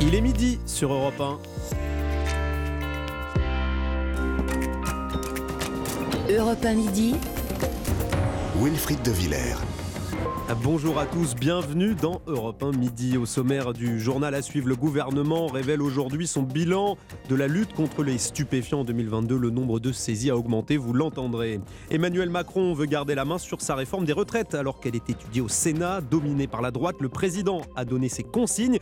Il est midi sur Europe 1. Europe 1 midi. Wilfried de Villers. Bonjour à tous, bienvenue dans Europe 1 midi. Au sommaire du journal à suivre, le gouvernement révèle aujourd'hui son bilan de la lutte contre les stupéfiants en 2022. Le nombre de saisies a augmenté, vous l'entendrez. Emmanuel Macron veut garder la main sur sa réforme des retraites alors qu'elle est étudiée au Sénat, dominée par la droite. Le président a donné ses consignes.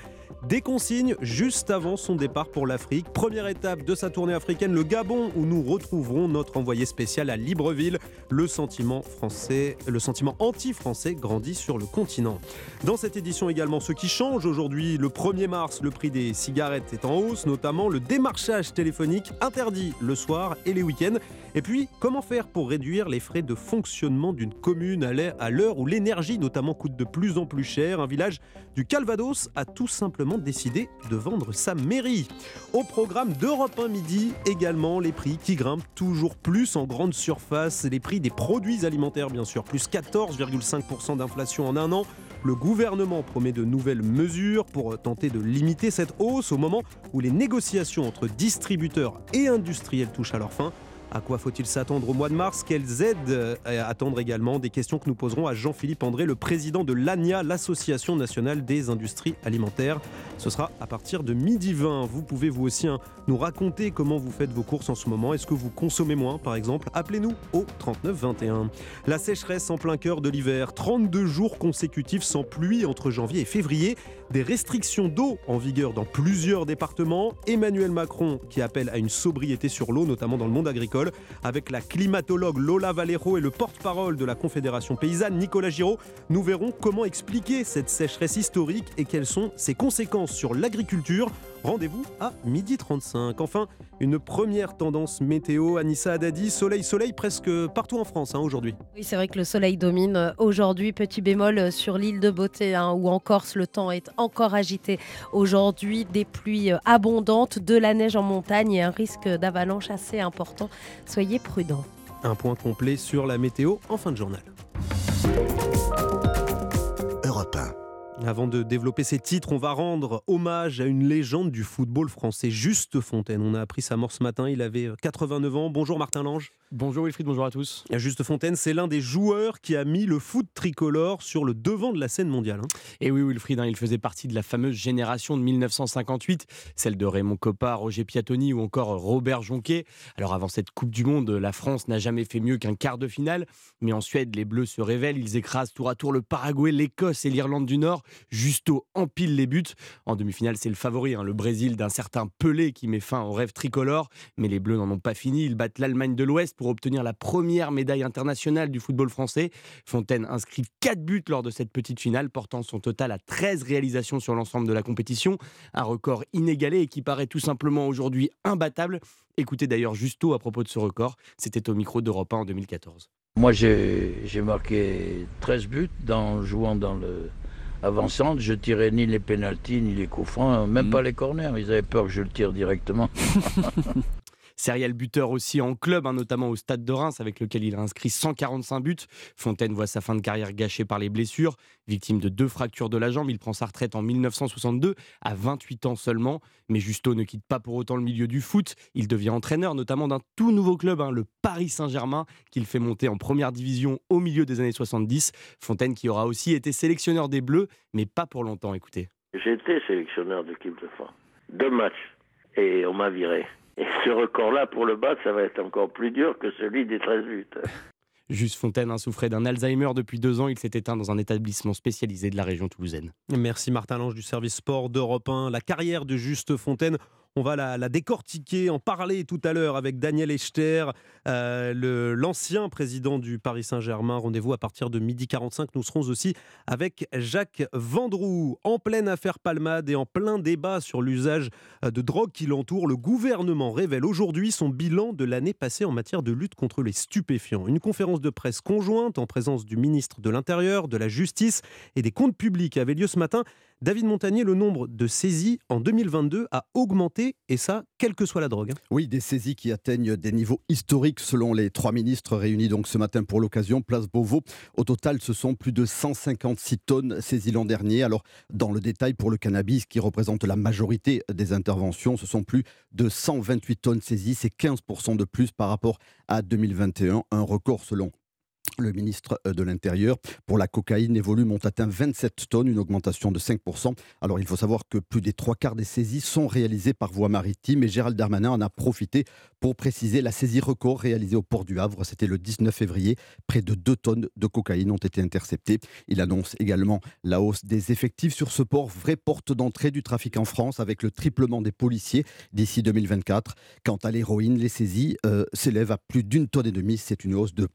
Des consignes juste avant son départ pour l'Afrique. Première étape de sa tournée africaine, le Gabon, où nous retrouverons notre envoyé spécial à Libreville. Le sentiment français, le sentiment anti-français grandit sur le continent. Dans cette édition également, ce qui change aujourd'hui, le 1er mars, le prix des cigarettes est en hausse, notamment le démarchage téléphonique interdit le soir et les week-ends. Et puis, comment faire pour réduire les frais de fonctionnement d'une commune à l'heure où l'énergie notamment coûte de plus en plus cher? Un village du Calvados a tout simplement décidé de vendre sa mairie. Au programme d'Europe 1 midi, également les prix qui grimpent toujours plus en grande surface, les prix des produits alimentaires bien sûr, plus 14,5% d'inflation en un an. Le gouvernement promet de nouvelles mesures pour tenter de limiter cette hausse au moment où les négociations entre distributeurs et industriels touchent à leur fin. À quoi faut-il s'attendre au mois de mars? Quelles aides euh, attendre également? Des questions que nous poserons à Jean-Philippe André, le président de l'ANIA, l'Association nationale des industries alimentaires. Ce sera à partir de midi 20. Vous pouvez vous aussi hein, nous raconter comment vous faites vos courses en ce moment. Est-ce que vous consommez moins, par exemple? Appelez-nous au 39 21. La sécheresse en plein cœur de l'hiver. 32 jours consécutifs sans pluie entre janvier et février. Des restrictions d'eau en vigueur dans plusieurs départements. Emmanuel Macron qui appelle à une sobriété sur l'eau, notamment dans le monde agricole avec la climatologue Lola Valero et le porte-parole de la Confédération paysanne Nicolas Giraud. Nous verrons comment expliquer cette sécheresse historique et quelles sont ses conséquences sur l'agriculture. Rendez-vous à 12h35. Enfin, une première tendance météo. Anissa Haddadi, soleil, soleil presque partout en France hein, aujourd'hui. Oui, c'est vrai que le soleil domine aujourd'hui. Petit bémol sur l'île de Beauté hein, où en Corse le temps est encore agité. Aujourd'hui, des pluies abondantes, de la neige en montagne et un risque d'avalanche assez important. Soyez prudents. Un point complet sur la météo en fin de journal. Avant de développer ces titres, on va rendre hommage à une légende du football français, Juste Fontaine. On a appris sa mort ce matin, il avait 89 ans. Bonjour Martin Lange. Bonjour Wilfried, bonjour à tous. Juste Fontaine, c'est l'un des joueurs qui a mis le foot tricolore sur le devant de la scène mondiale. Hein. Et oui Wilfried, hein, il faisait partie de la fameuse génération de 1958, celle de Raymond Coppa, Roger Piatoni ou encore Robert Jonquet. Alors avant cette Coupe du Monde, la France n'a jamais fait mieux qu'un quart de finale, mais en Suède, les Bleus se révèlent, ils écrasent tour à tour le Paraguay, l'Écosse et l'Irlande du Nord. Justo empile les buts. En demi-finale, c'est le favori, hein, le Brésil d'un certain Pelé qui met fin au rêve tricolore, mais les Bleus n'en ont pas fini, ils battent l'Allemagne de l'Ouest pour obtenir la première médaille internationale du football français. Fontaine inscrit 4 buts lors de cette petite finale, portant son total à 13 réalisations sur l'ensemble de la compétition. Un record inégalé et qui paraît tout simplement aujourd'hui imbattable. Écoutez d'ailleurs Justo à propos de ce record. C'était au micro d'Europe 1 en 2014. Moi, j'ai marqué 13 buts en jouant dans le avant-centre. Je tirais ni les pénalties, ni les coups francs, même mm. pas les corners. Ils avaient peur que je le tire directement. Serial buteur aussi en club, hein, notamment au Stade de Reims, avec lequel il a inscrit 145 buts. Fontaine voit sa fin de carrière gâchée par les blessures. Victime de deux fractures de la jambe, il prend sa retraite en 1962, à 28 ans seulement. Mais Justo ne quitte pas pour autant le milieu du foot. Il devient entraîneur, notamment d'un tout nouveau club, hein, le Paris Saint-Germain, qu'il fait monter en première division au milieu des années 70. Fontaine qui aura aussi été sélectionneur des Bleus, mais pas pour longtemps. Écoutez. J'ai été sélectionneur d'équipe de France. Deux matchs. Et on m'a viré. Et ce record-là, pour le battre, ça va être encore plus dur que celui des 13 buts. Juste Fontaine hein, souffrait d'un Alzheimer depuis deux ans. Il s'est éteint dans un établissement spécialisé de la région toulousaine. Merci Martin Lange du service sport d'Europe 1. La carrière de Juste Fontaine, on va la, décortiquer, en parler tout à l'heure avec Daniel Echter, euh, l'ancien président du Paris Saint-Germain. Rendez-vous à partir de midi 45. Nous serons aussi avec Jacques Vendroux. En pleine affaire Palmade et en plein débat sur l'usage euh, de drogue qui l'entoure, le gouvernement révèle aujourd'hui son bilan de l'année passée en matière de lutte contre les stupéfiants. Une conférence de presse conjointe en présence du ministre de l'Intérieur, de la Justice et des Comptes publics avait lieu ce matin. David Montagnier, le nombre de saisies en 2022 a augmenté, et ça, quelle que soit la drogue. Oui, des saisies qui atteignent des niveaux historiques selon les trois ministres réunis ce matin pour l'occasion, place Beauvau. Au total, ce sont plus de 156 tonnes saisies l'an dernier. Alors, dans le détail, pour le cannabis, qui représente la majorité des interventions, ce sont plus de 128 tonnes saisies, c'est 15% de plus par rapport à 2021, un record selon le ministre euh, de l'Intérieur. Pour la cocaïne, les volumes ont atteint 27 tonnes, une augmentation de 5%. Alors il faut savoir que plus des trois quarts des saisies sont réalisées par voie maritime et Gérald Darmanin en a profité pour préciser la saisie record réalisée au port du Havre. C'était le 19 février. Près de 2 tonnes de cocaïne ont été interceptées. Il annonce également la hausse des effectifs sur ce port, vraie porte d'entrée du trafic en France avec le triplement des policiers d'ici 2024. Quant à l'héroïne, les saisies euh, s'élèvent à plus d'une tonne et demie. C'est une hausse de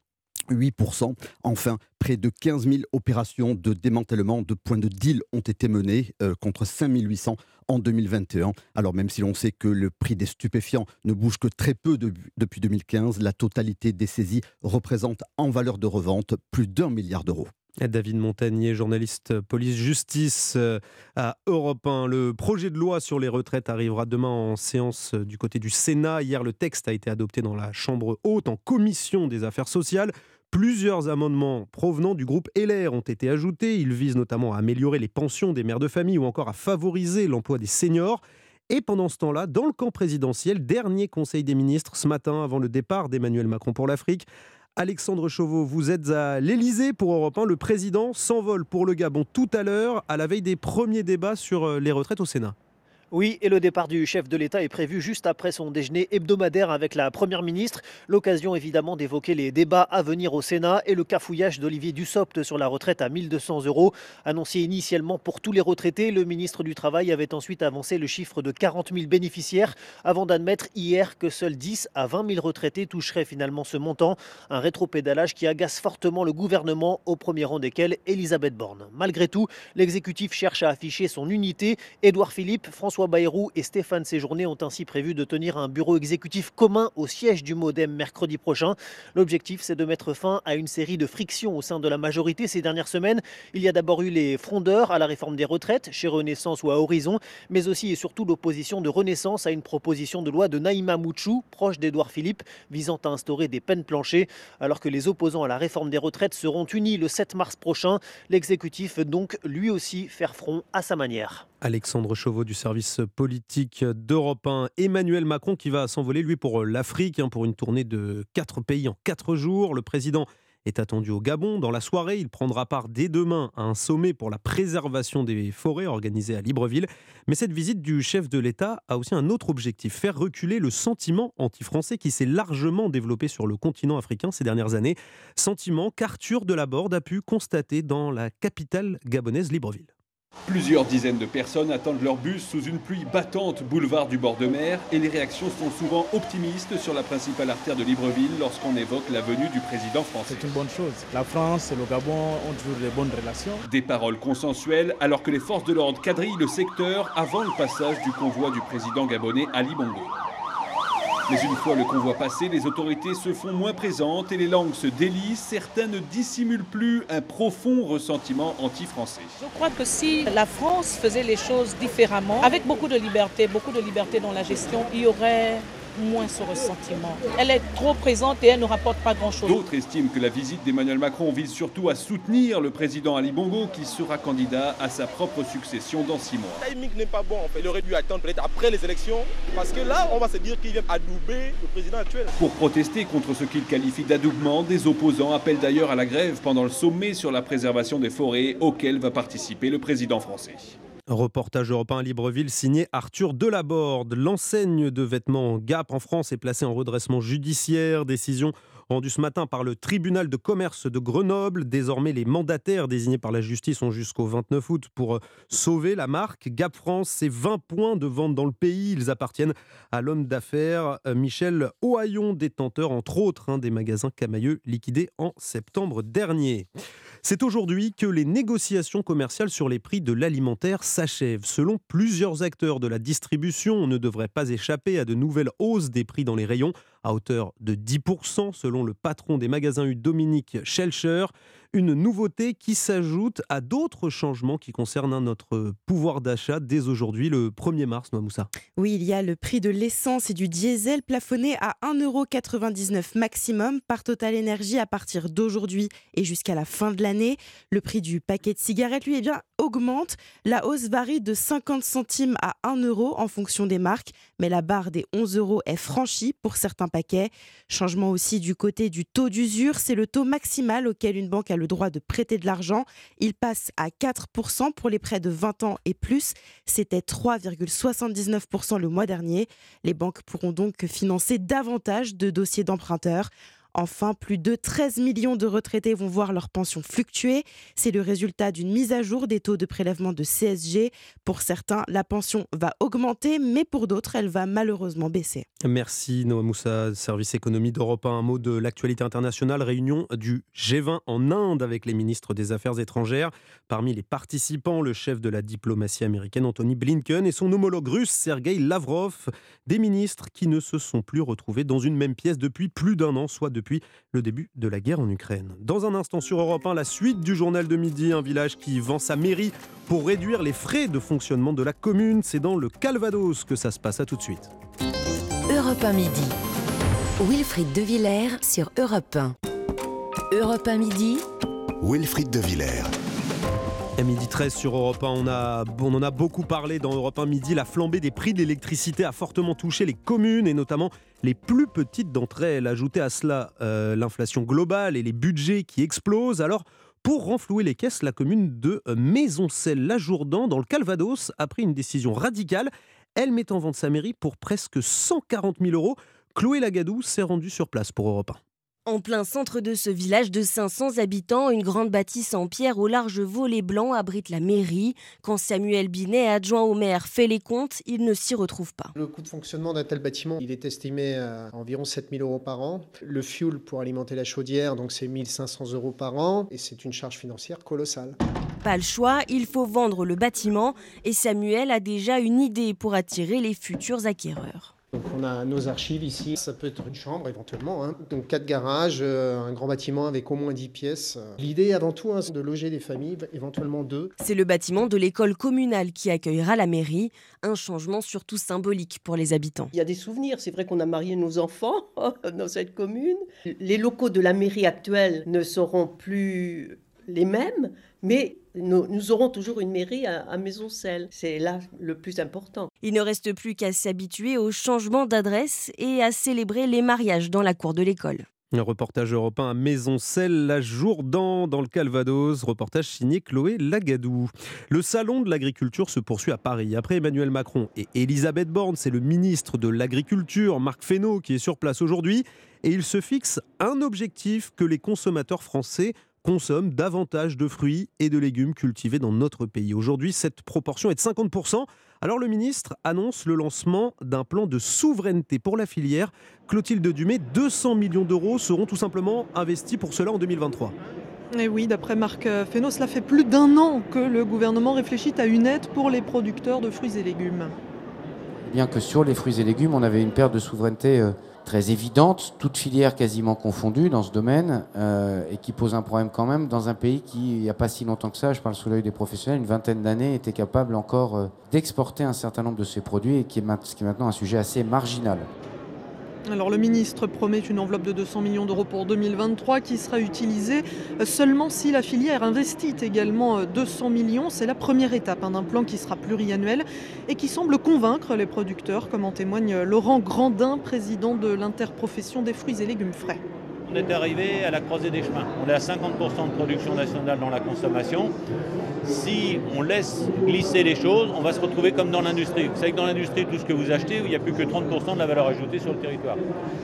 8%. Enfin, près de 15 000 opérations de démantèlement de points de deal ont été menées euh, contre 5 800 en 2021. Alors même si l'on sait que le prix des stupéfiants ne bouge que très peu depuis 2015, la totalité des saisies représente en valeur de revente plus d'un milliard d'euros. David Montagnier, journaliste police-justice euh, à Europe 1. Le projet de loi sur les retraites arrivera demain en séance euh, du côté du Sénat. Hier, le texte a été adopté dans la Chambre haute en commission des affaires sociales. Plusieurs amendements provenant du groupe LR ont été ajoutés. Ils visent notamment à améliorer les pensions des mères de famille ou encore à favoriser l'emploi des seniors. Et pendant ce temps-là, dans le camp présidentiel, dernier conseil des ministres ce matin avant le départ d'Emmanuel Macron pour l'Afrique, Alexandre Chauveau, vous êtes à l'Elysée pour Europe 1. Le président s'envole pour le Gabon tout à l'heure, à la veille des premiers débats sur euh, les retraites au Sénat. Oui, et le départ du chef de l'État est prévu juste après son déjeuner hebdomadaire avec la Première ministre. L'occasion évidemment d'évoquer les débats à venir au Sénat et le cafouillage d'Olivier Dussopt sur la retraite à 1200 euros. Annoncé initialement pour tous les retraités, le ministre du Travail avait ensuite avancé le chiffre de 40 000 bénéficiaires avant d'admettre hier que seuls 10 à 20 000 retraités toucheraient finalement ce montant. Un rétropédalage qui agace fortement le gouvernement, au premier rang desquels Elisabeth Borne. Malgré tout, l'exécutif cherche à afficher son unité. Édouard Philippe, François François Bayrou et Stéphane Séjourné ont ainsi prévu de tenir un bureau exécutif commun au siège du Modem mercredi prochain. L'objectif, c'est de mettre fin à une série de frictions au sein de la majorité ces dernières semaines. Il y a d'abord eu les frondeurs à la réforme des retraites, chez Renaissance ou à Horizon, mais aussi et surtout l'opposition de Renaissance à une proposition de loi de Naïma Mouchou, proche d'Édouard Philippe, visant à instaurer des peines planchées. Alors que les opposants à la réforme des retraites seront unis le 7 mars prochain, l'exécutif veut donc lui aussi faire front à sa manière. Alexandre Chauveau du service politique d'Europe 1. Emmanuel Macron qui va s'envoler, lui, pour l'Afrique, hein, pour une tournée de quatre pays en quatre jours. Le président est attendu au Gabon. Dans la soirée, il prendra part dès demain à un sommet pour la préservation des forêts organisé à Libreville. Mais cette visite du chef de l'État a aussi un autre objectif, faire reculer le sentiment anti-français qui s'est largement développé sur le continent africain ces dernières années. Sentiment qu'Arthur Delaborde a pu constater dans la capitale gabonaise Libreville. Plusieurs dizaines de personnes attendent leur bus sous une pluie battante boulevard du bord de mer et les réactions sont souvent optimistes sur la principale artère de Libreville lorsqu'on évoque la venue du président français. C'est une bonne chose. La France et le Gabon ont toujours de bonnes relations. Des paroles consensuelles alors que les forces de l'ordre quadrillent le secteur avant le passage du convoi du président gabonais Ali Bongo. Mais une fois le convoi passé, les autorités se font moins présentes et les langues se délient. Certains ne dissimulent plus un profond ressentiment anti-français. Je crois que si la France faisait les choses différemment, avec beaucoup de liberté, beaucoup de liberté dans la gestion, il y aurait moins ce ressentiment. Elle est trop présente et elle ne rapporte pas grand-chose. D'autres estiment que la visite d'Emmanuel Macron vise surtout à soutenir le président Ali Bongo qui sera candidat à sa propre succession dans six mois. Le timing n'est pas bon. En fait. Il aurait dû attendre peut-être après les élections parce que là, on va se dire qu'il vient adouber le président actuel. Pour protester contre ce qu'il qualifie d'adoubement, des opposants appellent d'ailleurs à la grève pendant le sommet sur la préservation des forêts auquel va participer le président français. Reportage européen à Libreville signé Arthur Delaborde. L'enseigne de vêtements Gap en France est placée en redressement judiciaire. Décision rendue ce matin par le tribunal de commerce de Grenoble. Désormais, les mandataires désignés par la justice ont jusqu'au 29 août pour euh, sauver la marque. Gap France, c'est 20 points de vente dans le pays. Ils appartiennent à l'homme d'affaires euh, Michel Ohaillon, détenteur entre autres hein, des magasins Camailleux liquidés en septembre dernier. C'est aujourd'hui que les négociations commerciales sur les prix de l'alimentaire s'achèvent. Selon plusieurs acteurs de la distribution, on ne devrait pas échapper à de nouvelles hausses des prix dans les rayons à hauteur de 10% selon le patron des magasins U Dominique Schelcher. Une nouveauté qui s'ajoute à d'autres changements qui concernent notre pouvoir d'achat dès aujourd'hui, le 1er mars, Moussa. Oui, il y a le prix de l'essence et du diesel plafonné à 1,99€ maximum par Total Energy à partir d'aujourd'hui et jusqu'à la fin de l'année. Le prix du paquet de cigarettes, lui, eh bien, augmente. La hausse varie de 50 centimes à 1 euro en fonction des marques, mais la barre des 11 euros est franchie pour certains paquets. Changement aussi du côté du taux d'usure, c'est le taux maximal auquel une banque a le droit de prêter de l'argent. Il passe à 4% pour les prêts de 20 ans et plus. C'était 3,79% le mois dernier. Les banques pourront donc financer davantage de dossiers d'emprunteurs. Enfin, plus de 13 millions de retraités vont voir leur pension fluctuer. C'est le résultat d'une mise à jour des taux de prélèvement de CSG. Pour certains, la pension va augmenter, mais pour d'autres, elle va malheureusement baisser. Merci Noah Moussa, service économie d'Europe Un mot de l'actualité internationale, réunion du G20 en Inde avec les ministres des Affaires étrangères. Parmi les participants, le chef de la diplomatie américaine Anthony Blinken et son homologue russe Sergei Lavrov, des ministres qui ne se sont plus retrouvés dans une même pièce depuis plus d'un an, soit depuis depuis le début de la guerre en Ukraine. Dans un instant sur Europe 1, la suite du journal de midi, un village qui vend sa mairie pour réduire les frais de fonctionnement de la commune. C'est dans le Calvados que ça se passe. À tout de suite. Europe 1 midi. Wilfried de Villers sur Europe 1. Europe 1 midi. Wilfried de Villers. À midi 13 sur Europe 1, on, a, en a beaucoup parlé dans Europe 1 midi. La flambée des prix de l'électricité a fortement touché les communes et notamment les plus petites d'entre elles. Ajoutez à cela euh, l'inflation globale et les budgets qui explosent. Alors, pour renflouer les caisses, la commune de Maisoncelles-la-Jourdan, dans le Calvados, a pris une décision radicale. Elle met en vente sa mairie pour presque 140 000 euros. Chloé Lagadou s'est rendue sur place pour Europe 1. En plein centre de ce village de 500 habitants, une grande bâtisse en pierre au large volet blanc abrite la mairie. Quand Samuel Binet, adjoint au maire, fait les comptes, il ne s'y retrouve pas. Le coût de fonctionnement d'un tel bâtiment, il est estimé à environ 7000 euros par an. Le fuel pour alimenter la chaudière, donc c'est 1500 euros par an, et c'est une charge financière colossale. Pas le choix, il faut vendre le bâtiment, et Samuel a déjà une idée pour attirer les futurs acquéreurs. Donc on a nos archives ici, ça peut être une chambre éventuellement, hein. donc quatre garages, euh, un grand bâtiment avec au moins 10 pièces. L'idée avant tout, hein, c'est de loger des familles, éventuellement deux. C'est le bâtiment de l'école communale qui accueillera la mairie, un changement surtout symbolique pour les habitants. Il y a des souvenirs, c'est vrai qu'on a marié nos enfants dans cette commune. Les locaux de la mairie actuelle ne seront plus les mêmes, mais nous, aurons toujours une mairie à, à Maisoncelles. C'est là le plus important. Il ne reste plus qu'à s'habituer au changement d'adresse et à célébrer les mariages dans la cour de l'école. Un reportage européen à Maisoncelles, la Jourdan, dans le Calvados. Reportage signé Chloé Lagadou. Le salon de l'agriculture se poursuit à Paris. Après Emmanuel Macron et Elisabeth Borne, c'est le ministre de l'Agriculture, Marc Fesneau, qui est sur place aujourd'hui. Et il se fixe un objectif que les consommateurs français consomme davantage de fruits et de légumes cultivés dans notre pays. Aujourd'hui, cette proportion est de 50%. Alors le ministre annonce le lancement d'un plan de souveraineté pour la filière. Clotilde Dumay, 200 millions d'euros seront tout simplement investis pour cela en 2023. Et oui, d'après Marc Fesneau, cela fait plus d'un an que le gouvernement réfléchit à une aide pour les producteurs de fruits et légumes. Bien que sur les fruits et légumes, on avait une perte de souveraineté euh, très évidente, toute filière quasiment confondue dans ce domaine, euh, et qui pose un problème quand même dans un pays qui, il n'y a pas si longtemps que ça, je parle sous l'œil des professionnels, une vingtaine d'années, était capable encore euh, d'exporter un certain nombre de ses produits, et ce qui est maintenant un sujet assez marginal. Alors le ministre promet une enveloppe de 200 millions d'euros pour 2023 qui sera utilisée seulement si la filière investit également 200 millions. C'est la première étape hein, d'un plan qui sera pluriannuel et qui semble convaincre les producteurs, comme en témoigne Laurent Grandin, président de l'interprofession des fruits et légumes frais. On est arrivé à la croisée des chemins. On est à 50% de production nationale dans la consommation. Si on laisse glisser les choses, on va se retrouver comme dans l'industrie. Vous savez que dans l'industrie, tout ce que vous achetez, il n'y a plus que 30% de la valeur ajoutée sur le territoire.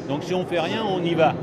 Donc si on ne fait rien, on y va.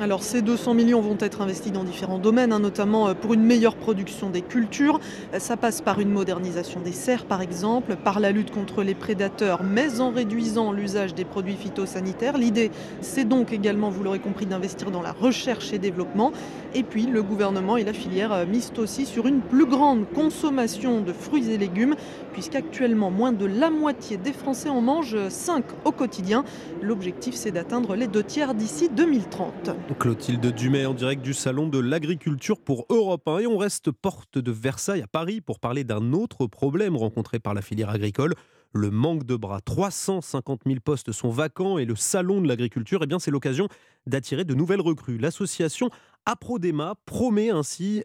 Alors ces 200 millions vont être investis dans différents domaines, hein, notamment euh, pour une meilleure production des cultures. Euh, ça passe par une modernisation des serres par exemple, par la lutte contre les prédateurs, mais en réduisant l'usage des produits phytosanitaires. L'idée, c'est donc également, vous l'aurez compris, d'investir dans la recherche et développement. Et puis le gouvernement et la filière euh, misent aussi sur une plus grande consommation de fruits et légumes, puisqu'actuellement moins de la moitié des Français en mangent 5 au quotidien. L'objectif, c'est d'atteindre les deux tiers d'ici 2030. Clotilde Dumay en direct du salon de l'agriculture pour Europe 1 et on reste porte de Versailles à Paris pour parler d'un autre problème rencontré par la filière agricole, le manque de bras. 350 000 postes sont vacants et le salon de l'agriculture, eh c'est l'occasion d'attirer de nouvelles recrues. L'association Aprodema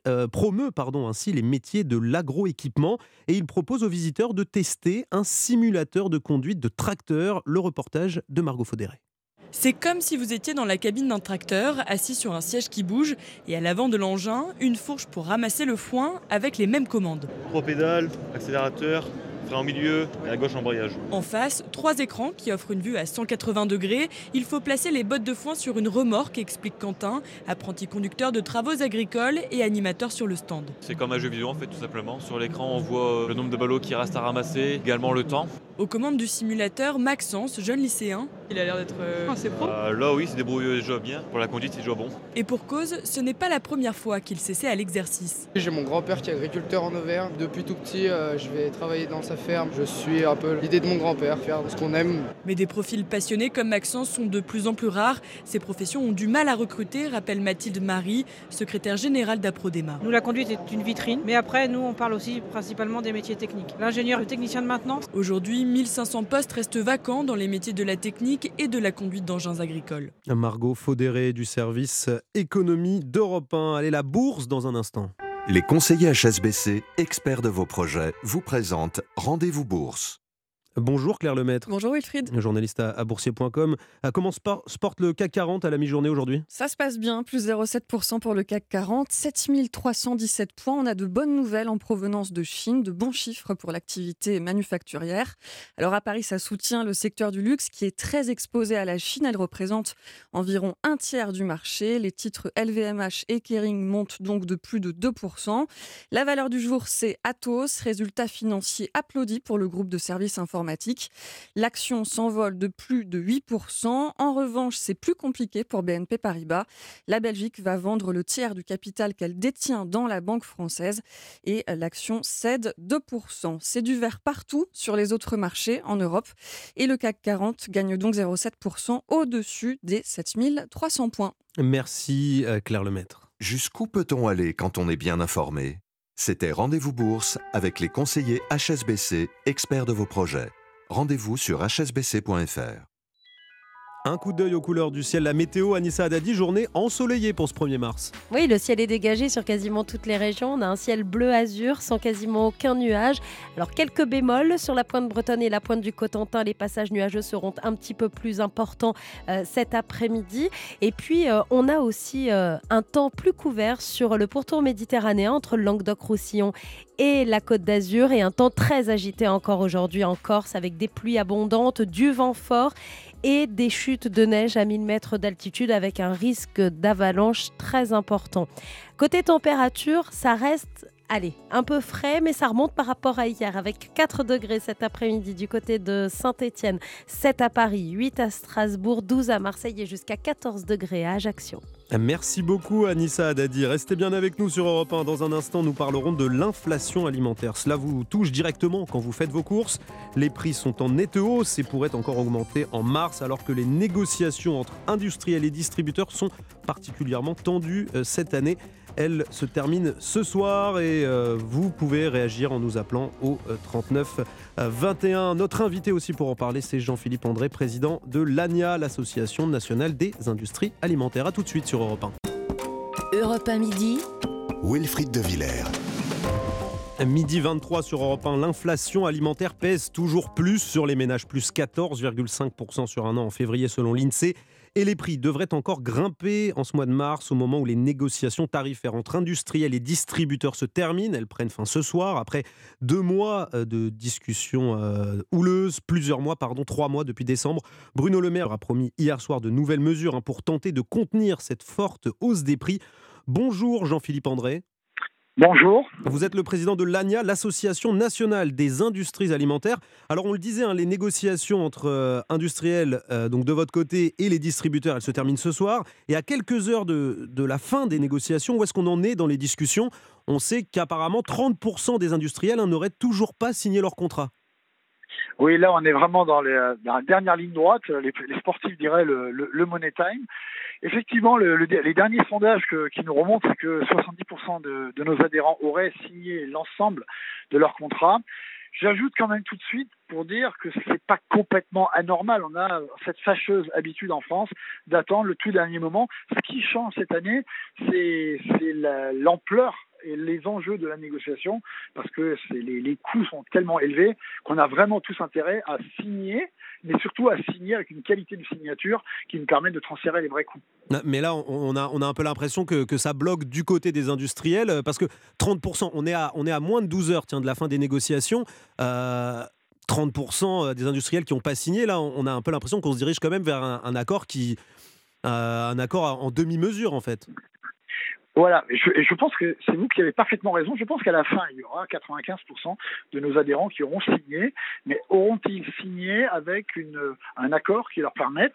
euh, promeut pardon, ainsi les métiers de l'agroéquipement et il propose aux visiteurs de tester un simulateur de conduite de tracteur. Le reportage de Margot Faudéré. C'est comme si vous étiez dans la cabine d'un tracteur, assis sur un siège qui bouge, et à l'avant de l'engin, une fourche pour ramasser le foin avec les mêmes commandes. Pro-pédale, accélérateur, frein au milieu et à gauche embrayage. En face, trois écrans qui offrent une vue à 180 degrés. Il faut placer les bottes de foin sur une remorque, explique Quentin, apprenti conducteur de travaux agricoles et animateur sur le stand. C'est comme un jeu vidéo en fait tout simplement. Sur l'écran on voit le nombre de ballots qui restent à ramasser, également le temps. Aux commandes du simulateur, Maxence, jeune lycéen. Il a l'air d'être euh, assez pro. Euh, là oui, c'est débrouillé déjà bien. Pour la conduite, c'est déjà bon. Et pour cause, ce n'est pas la première fois qu'il s'essaie à l'exercice. J'ai mon grand-père qui est agriculteur en Auvergne. Depuis tout petit, euh, je vais travailler dans sa ferme. Je suis un peu l'idée de mon grand-père, faire ce qu'on aime. Mais des profils passionnés comme Maxence sont de plus en plus rares. Ces professions ont du mal à recruter, rappelle Mathilde Marie, secrétaire générale d'Aprodema. Nous, la conduite est une vitrine, mais après, nous, on parle aussi principalement des métiers techniques. L'ingénieur, le technicien de maintenance. Aujourd'hui, 1500 postes restent vacants dans les métiers de la technique et de la conduite d'engins agricoles. Margot Faudéré du service économie d'Europe 1. Allez, la bourse dans un instant. Les conseillers HSBC, experts de vos projets, vous présentent Rendez-vous Bourse. Bonjour Claire Lemaître. Bonjour Wilfried. Journaliste à, boursier.com. Comment se porte le CAC 40 à la mi-journée aujourd'hui? Ça se passe bien, plus 0,7% pour le CAC 40, 7317 points. On a de bonnes nouvelles en provenance de Chine, de bons chiffres pour l'activité manufacturière. Alors à Paris, ça soutient le secteur du luxe qui est très exposé à la Chine. Elle représente environ un tiers du marché. Les titres LVMH et Kering montent donc de plus de 2%. La valeur du jour, c'est Atos, résultat financier applaudi pour le groupe de services informatiques L'action s'envole de plus de 8%. En revanche, c'est plus compliqué pour BNP Paribas. La Belgique va vendre le tiers du capital qu'elle détient dans la banque française et l'action cède 2%. C'est du vert partout sur les autres marchés en Europe et le CAC 40 gagne donc 0,7% au-dessus des 7300 points. Merci euh, Claire Lemaître. Jusqu'où peut-on aller quand on est bien informé? C'était Rendez-vous Bourse avec les conseillers HSBC, experts de vos projets. Rendez-vous sur hsbc.fr. Un coup d'œil aux couleurs du ciel, la météo, Anissa Haddadi, journée ensoleillée pour ce 1er mars. Oui, le ciel est dégagé sur quasiment toutes les régions. On a un ciel bleu-azur sans quasiment aucun nuage. Alors quelques bémols sur la pointe bretonne et la pointe du Cotentin. Les passages nuageux seront un petit peu plus importants euh, cet après-midi. Et puis euh, on a aussi euh, un temps plus couvert sur le pourtour méditerranéen entre Languedoc-Roussillon et la Côte d'Azur et un temps très agité encore aujourd'hui en Corse avec des pluies abondantes, du vent fort et des chutes de neige à 1000 mètres d'altitude avec un risque d'avalanche très important. Côté température, ça reste allez, un peu frais, mais ça remonte par rapport à hier, avec 4 degrés cet après-midi du côté de Saint-Étienne, 7 à Paris, 8 à Strasbourg, 12 à Marseille et jusqu'à 14 degrés à Ajaccio. Merci beaucoup Anissa Haddadi. Restez bien avec nous sur Europe 1. Dans un instant, nous parlerons de l'inflation alimentaire. Cela vous touche directement quand vous faites vos courses. Les prix sont en nette hausse et pourraient encore augmenter en mars alors que les négociations entre industriels et distributeurs sont particulièrement tendues euh, cette année. Elle se termine ce soir et euh, vous pouvez réagir en nous appelant au 39 euh, 21. Notre invité aussi pour en parler, c'est Jean-Philippe André, président de l'ANIA, l'Association nationale des industries alimentaires. A tout de suite sur Europe 1. Europe 1 midi. Wilfried de Villers. Midi 23 sur Europe 1, l'inflation alimentaire pèse toujours plus sur les ménages, plus 14,5% sur un an en février selon l'INSEE. Et les prix devraient encore grimper en ce mois de mars, au moment où les négociations tarifaires entre industriels et distributeurs se terminent. Elles prennent fin ce soir, après deux mois euh, de discussions euh, houleuses, plusieurs mois, pardon, trois mois depuis décembre. Bruno Le Maire a promis hier soir de nouvelles mesures hein, pour tenter de contenir cette forte hausse des prix. Bonjour Jean-Philippe André. Bonjour. Vous êtes le président de l'ANIA, l'Association nationale des industries alimentaires. Alors on le disait, hein, les négociations entre euh, industriels, euh, donc de votre côté, et les distributeurs, elles se terminent ce soir. Et à quelques heures de, la fin des négociations, où est-ce qu'on en est dans les discussions? On sait qu'apparemment 30% des industriels n'auraient toujours pas signé leur contrat. Oui, là on est vraiment dans, dans la dernière ligne droite. Les, les sportifs diraient le, le, money time. Effectivement, le, le, les derniers sondages qui nous remontent, c'est que 70% de, de, nos adhérents auraient signé l'ensemble de leur contrat. J'ajoute quand même tout de suite pour dire que ce n'est pas complètement anormal. On a cette fâcheuse habitude en France d'attendre le tout dernier moment. Ce qui change cette année, c'est l'ampleur et les enjeux de la négociation, parce que les, coûts sont tellement élevés qu'on a vraiment tous intérêt à signer, mais surtout à signer avec une qualité de signature qui nous permet de transférer les vrais coûts. Mais là, on a, un peu l'impression que, ça bloque du côté des industriels, parce que 30%, on est à, moins de 12 heures tiens, de la fin des négociations. Euh, 30% des industriels qui n'ont pas signé, là, on a un peu l'impression qu'on se dirige quand même vers un, accord qui, euh, un accord en demi-mesure en fait. Voilà, et je, pense que c'est vous qui avez parfaitement raison. Je pense qu'à la fin, il y aura 95% de nos adhérents qui auront signé, mais auront-ils signé avec un accord qui leur permette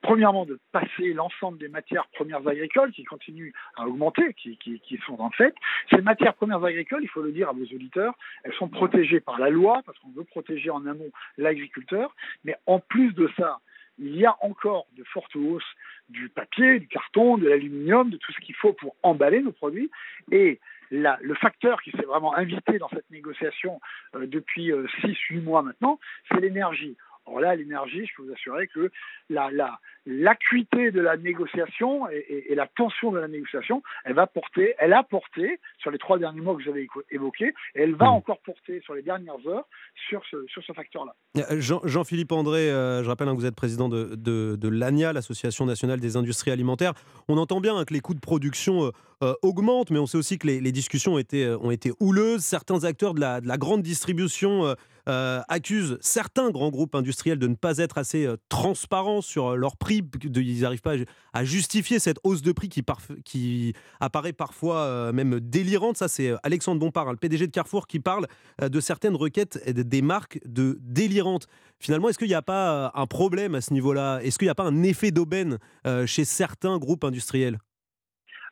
premièrement de passer l'ensemble des matières premières agricoles qui continuent à augmenter, qui, qui, qui, sont en fait. Ces matières premières agricoles, il faut le dire à vos auditeurs, elles sont protégées par la loi, parce qu'on veut protéger en amont l'agriculteur, mais en plus de ça, il y a encore de fortes hausses du papier, du carton, de l'aluminium, de tout ce qu'il faut pour emballer nos produits. Et la, le facteur qui s'est vraiment invité dans cette négociation euh, depuis 6-8 euh, mois maintenant, c'est l'énergie. Or là, l'énergie, je peux vous assurer que la, la, l'acuité de la négociation et, et, et, la tension de la négociation, elle va porter, elle a porté sur les trois derniers mois que vous avez évoqués, et elle va mmh. encore porter sur les dernières heures sur ce, sur ce facteur-là. Jean, Jean-Philippe André, euh, je rappelle hein, que vous êtes président de, de, de l'ANIA, l'Association nationale des industries alimentaires. On entend bien hein, que les coûts de production euh, euh, augmentent, mais on sait aussi que les, discussions ont été, ont été houleuses. Certains acteurs de la, de la grande distribution euh, accusent certains grands groupes industriels de ne pas être assez euh, transparents sur leurs prix. Ils n'arrivent pas à justifier cette hausse de prix qui, apparaît parfois euh, même délirante. Ça, c'est Alexandre Bompard, hein, le PDG de Carrefour, qui parle de certaines requêtes des marques de délirantes. Finalement, est-ce qu'il n'y a pas un problème à ce niveau-là? Est-ce qu'il n'y a pas un effet d'aubaine chez certains groupes industriels?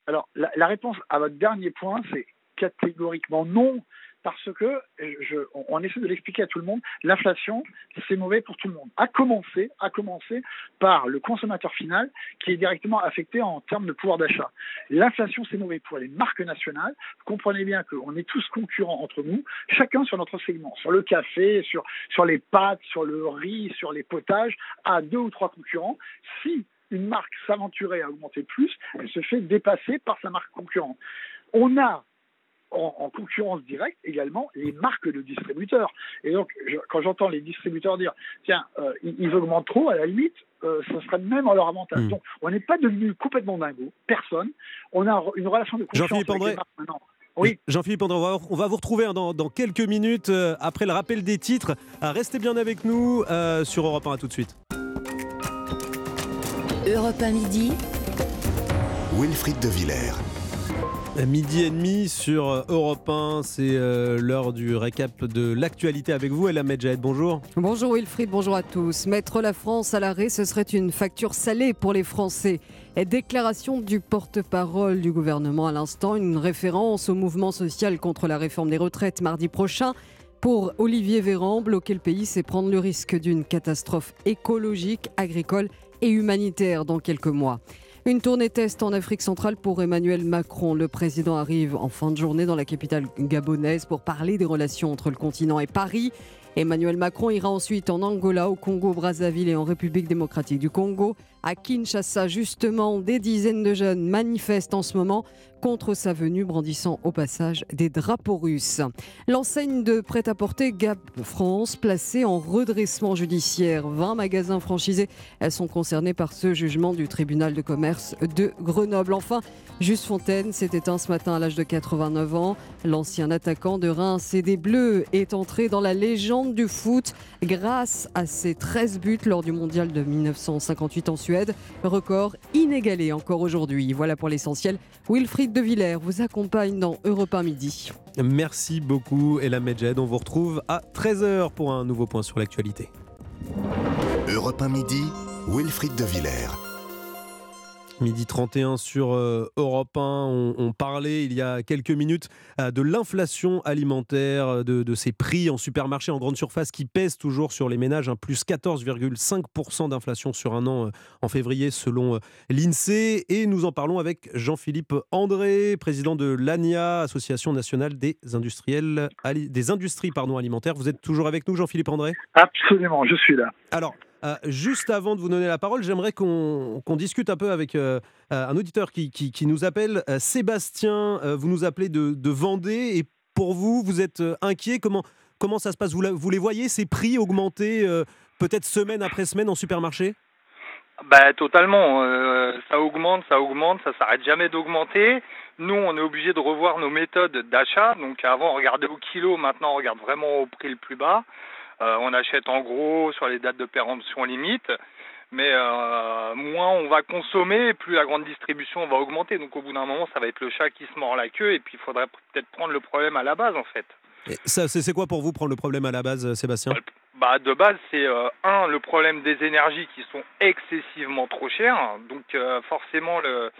Alors, la, réponse à votre dernier point, c'est catégoriquement non parce que, je, on essaie de l'expliquer à tout le monde, l'inflation, c'est mauvais pour tout le monde. À commencer, à commencer par le consommateur final qui est directement affecté en termes de pouvoir d'achat. L'inflation, c'est mauvais pour les marques nationales. Vous comprenez bien qu'on est tous concurrents entre nous, chacun sur notre segment, sur le café, sur, sur les pâtes, sur le riz, sur les potages, à deux ou trois concurrents. Si une marque s'aventurait à augmenter plus, elle se fait dépasser par sa marque concurrente. On a en, en, concurrence directe également les marques de distributeurs. Et donc, je, quand j'entends les distributeurs dire, tiens, euh, ils, ils, augmentent trop, à la limite, euh, ça serait même en leur avantage. Mmh. Donc, on n'est pas devenu complètement dingo, personne. On a une relation de confiance avec les marques maintenant. Oui. Jean-Philippe André, on va vous retrouver dans, dans quelques minutes euh, après le rappel des titres. Euh, restez bien avec nous sur Europe 1. À tout de suite. Europe 1 midi. Wilfried de Villers. Midi et demi sur Europe 1, c'est euh, l'heure du récap de l'actualité avec vous. Ella Medjahed, bonjour. Bonjour Wilfried, bonjour à tous. Mettre la France à l'arrêt, ce serait une facture salée pour les Français. Et déclaration du porte-parole du gouvernement à l'instant, une référence au mouvement social contre la réforme des retraites mardi prochain. Pour Olivier Véran, bloquer le pays, c'est prendre le risque d'une catastrophe écologique, agricole et humanitaire dans quelques mois. Une tournée test en Afrique centrale pour Emmanuel Macron. Le président arrive en fin de journée dans la capitale gabonaise pour parler des relations entre le continent et Paris. Emmanuel Macron ira ensuite en Angola, au Congo, Brazzaville et en République démocratique du Congo. À Kinshasa, justement, des dizaines de jeunes manifestent en ce moment contre sa venue, brandissant au passage des drapeaux russes. L'enseigne de prêt-à-porter Gap France, placée en redressement judiciaire. 20 magasins franchisés sont concernés par ce jugement du tribunal de commerce de Grenoble. Enfin, Juste Fontaine s'est éteint ce matin à l'âge de 89 ans. L'ancien attaquant de Reims et des Bleus est entré dans la légende du foot grâce à ses 13 buts lors du mondial de 1958 en Suède. Record inégalé encore aujourd'hui. Voilà pour l'essentiel. Wilfried de Villers vous accompagne dans Europe 1 Midi. Merci beaucoup Ella Medjed. On vous retrouve à 13h pour un nouveau point sur l'actualité. Europe 1 Midi, Wilfried de Villers. Midi 31 sur euh, Europe 1, on, parlait il y a quelques minutes euh, de l'inflation alimentaire, euh, de, ces prix en supermarché, en grande surface qui pèsent toujours sur les ménages, un plus 14,5% d'inflation sur un an en février selon l'INSEE. Et nous en parlons avec Jean-Philippe André, président de l'ANIA, Association nationale des, industriels, des industries pardon, alimentaires. Vous êtes toujours avec nous, Jean-Philippe André? Absolument, je suis là. Alors, euh, juste avant de vous donner la parole, j'aimerais qu'on discute un peu avec euh, euh, un auditeur qui, nous appelle. Sébastien, vous nous appelez de, Vendée et pour vous, vous êtes inquiet. Comment, comment ça se passe? Vous, vous, les voyez, ces prix augmenter peut-être semaine après semaine en supermarché? Bah, totalement. ça augmente, ça augmente, ça s'arrête jamais d'augmenter. Nous, on est obligé de revoir nos méthodes d'achat. Donc avant, on regardait au kilo, maintenant, on regarde vraiment au prix le plus bas. Euh, on achète en gros sur les dates de péremption limite mais euh, moins on va consommer, plus la grande distribution va augmenter. Donc au bout d'un moment, ça va être le chat qui se mord la queue, et puis il faudrait peut-être prendre le problème à la base en fait. c'est quoi pour vous prendre le problème à la base, Sébastien? Bah, De base, c'est euh, un, le problème des énergies qui sont excessivement trop chères. Donc forcément, le,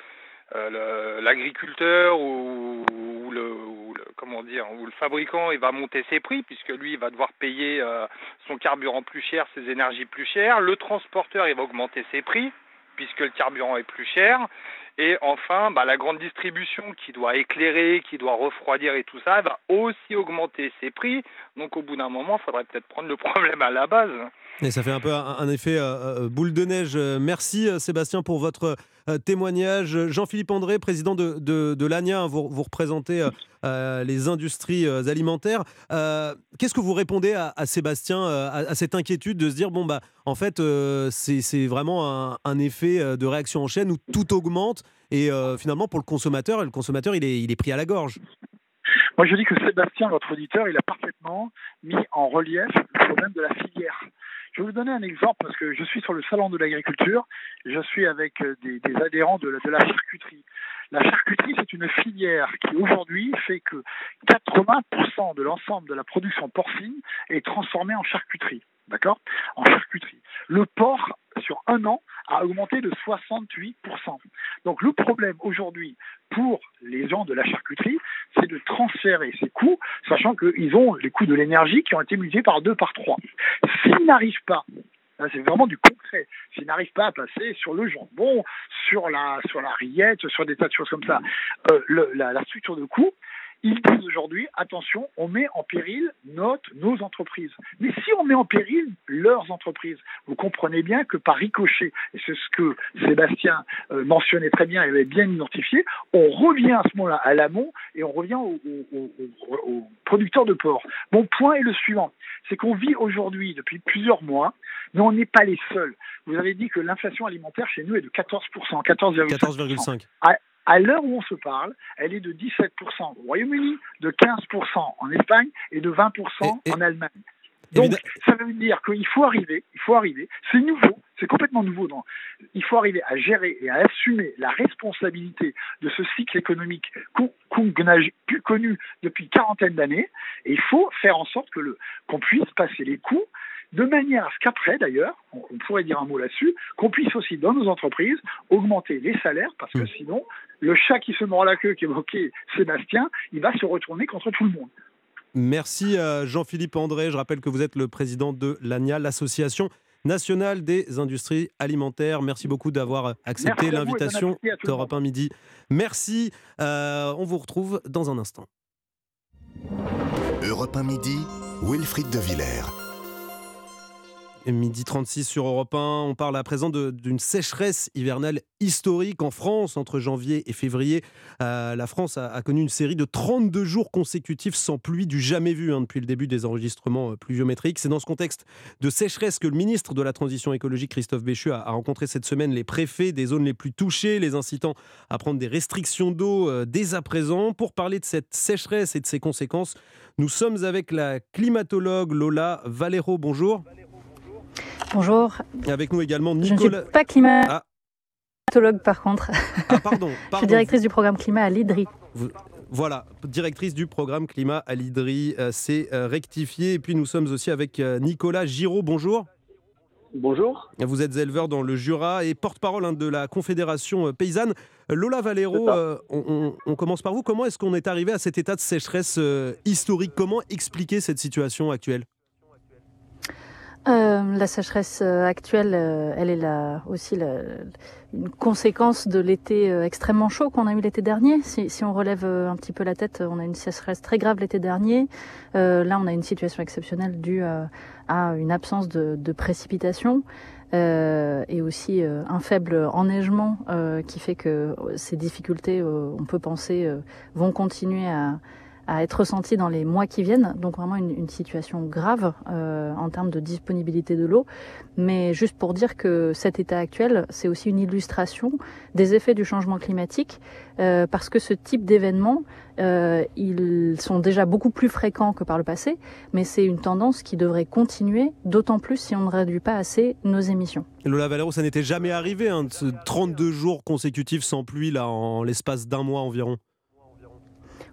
l'agriculteur ou, le, comment dire ou le fabricant il va monter ses prix puisque lui il va devoir payer euh, son carburant plus cher, ses énergies plus chères. Le transporteur il va augmenter ses prix puisque le carburant est plus cher. Et enfin, bah, la grande distribution qui doit éclairer, qui doit refroidir et tout ça, va aussi augmenter ses prix. Donc au bout d'un moment, il faudrait peut-être prendre le problème à la base. Et ça fait un peu un, effet euh, euh, boule de neige. Merci Sébastien pour votre témoignage. Jean-Philippe André, président de, l'ANIA, hein, vous, représentez les industries alimentaires. Qu'est-ce que vous répondez à, Sébastien, à, cette inquiétude de se dire, bon, bah, en fait, c'est vraiment un, effet de réaction en chaîne où tout augmente et finalement, pour le consommateur, le consommateur, il est, il est pris à la gorge? Moi, je dis que Sébastien, votre auditeur, il a parfaitement mis en relief le problème de la filière. Je vais vous donner un exemple parce que je suis sur le salon de l'agriculture, je suis avec euh, des, adhérents de la, charcuterie. La charcuterie, c'est une filière qui aujourd'hui fait que 80% de l'ensemble de la production porcine est transformée en charcuterie. D'accord? En charcuterie. Le porc, sur un an, a augmenté de 68%. Donc le problème aujourd'hui pour les gens de la charcuterie, c'est de transférer ces coûts, sachant qu'ils ont les coûts de l'énergie qui ont été multipliés par deux, par trois. S'ils n'arrivent pas c'est vraiment du concret. S'ils n'arrivent pas à passer sur le jambon, sur la, sur la rillette, sur des tas de choses comme ça, euh, la, la, structure de coût, ils disent aujourd'hui, attention, on met en péril notre, nos entreprises. Mais si on met en péril leurs entreprises, vous comprenez bien que par ricochet, et c'est ce que Sébastien euh, mentionnait très bien et avait bien identifié, on revient à ce moment-là à l'amont et on revient aux, producteurs de porc. Mon point est le suivant, c'est qu'on vit aujourd'hui depuis plusieurs mois, mais on n'est pas les seuls. Vous avez dit que l'inflation alimentaire chez nous est de 14%, 14,5%. À l'heure où on se parle, elle est de 17% au Royaume-Uni, de 15% en Espagne et de 20% en Allemagne. Donc, ça veut dire qu'il faut arriver, il faut arriver, c'est nouveau, c'est complètement nouveau. il faut arriver à gérer et à assumer la responsabilité de ce cycle économique qu'on a connu depuis quarantaine d'années, et il faut faire en sorte que le, qu'on puisse passer les coûts de manière à ce qu'après, d'ailleurs, on, pourrait dire un mot là-dessus, qu'on puisse aussi, dans nos entreprises, augmenter les salaires, parce que mm. sinon, le chat qui se mord la queue qu'évoquait Sébastien, il va se retourner contre tout le monde. Merci Jean-Philippe André. Je rappelle que vous êtes le président de l'ANIA, l'Association nationale des industries alimentaires. Merci beaucoup d'avoir accepté l'invitation d'Europe 1 Midi. Merci. Euh, on vous retrouve dans un instant. Europe 1 Midi, Wilfried de Villers. Midi 36 sur Europe 1. On parle à présent d'une sécheresse hivernale historique en France entre janvier et février. Euh, la France a, connu une série de 32 jours consécutifs sans pluie du jamais vu hein, depuis le début des enregistrements euh, pluviométriques. C'est dans ce contexte de sécheresse que le ministre de la Transition écologique, Christophe Béchu, a, rencontré cette semaine les préfets des zones les plus touchées, les incitant à prendre des restrictions d'eau euh, dès à présent. Pour parler de cette sécheresse et de ses conséquences, nous sommes avec la climatologue Lola Valero. Bonjour. Bonjour. Et avec nous également Nicolas. Je ne suis pas climatologue par contre. Ah, pardon, Je suis directrice du programme climat à l'IDRI. Voilà, directrice du programme climat à l'IDRI, euh, c'est euh, rectifié. Et puis nous sommes aussi avec euh, Nicolas Giraud. Bonjour. Bonjour. Vous êtes éleveur dans le Jura et porte-parole hein, de la Confédération paysanne. Lola Valero, on, on, commence par vous. Comment est-ce qu'on est arrivé à cet état de sécheresse historique? Comment expliquer cette situation actuelle? Euh, la sécheresse euh, actuelle, euh, elle est aussi une conséquence de l'été extrêmement chaud qu'on a eu l'été dernier. Si, on relève un petit peu la tête, on a une sécheresse très grave l'été dernier. là, on a une situation exceptionnelle due à une absence de, de précipitations. et aussi un faible enneigement qui fait que ces difficultés, on peut penser, vont continuer à, à être ressenti dans les mois qui viennent. Donc vraiment une, situation grave euh, en termes de disponibilité de l'eau. Mais juste pour dire que cet état actuel, c'est aussi une illustration des effets du changement climatique, euh, parce que ce type d'événements, euh, ils sont déjà beaucoup plus fréquents que par le passé, mais c'est une tendance qui devrait continuer, d'autant plus si on ne réduit pas assez nos émissions. Lola Valero, ça n'était jamais arrivé, hein, 32 jours consécutifs sans pluie là, en l'espace d'un mois environ.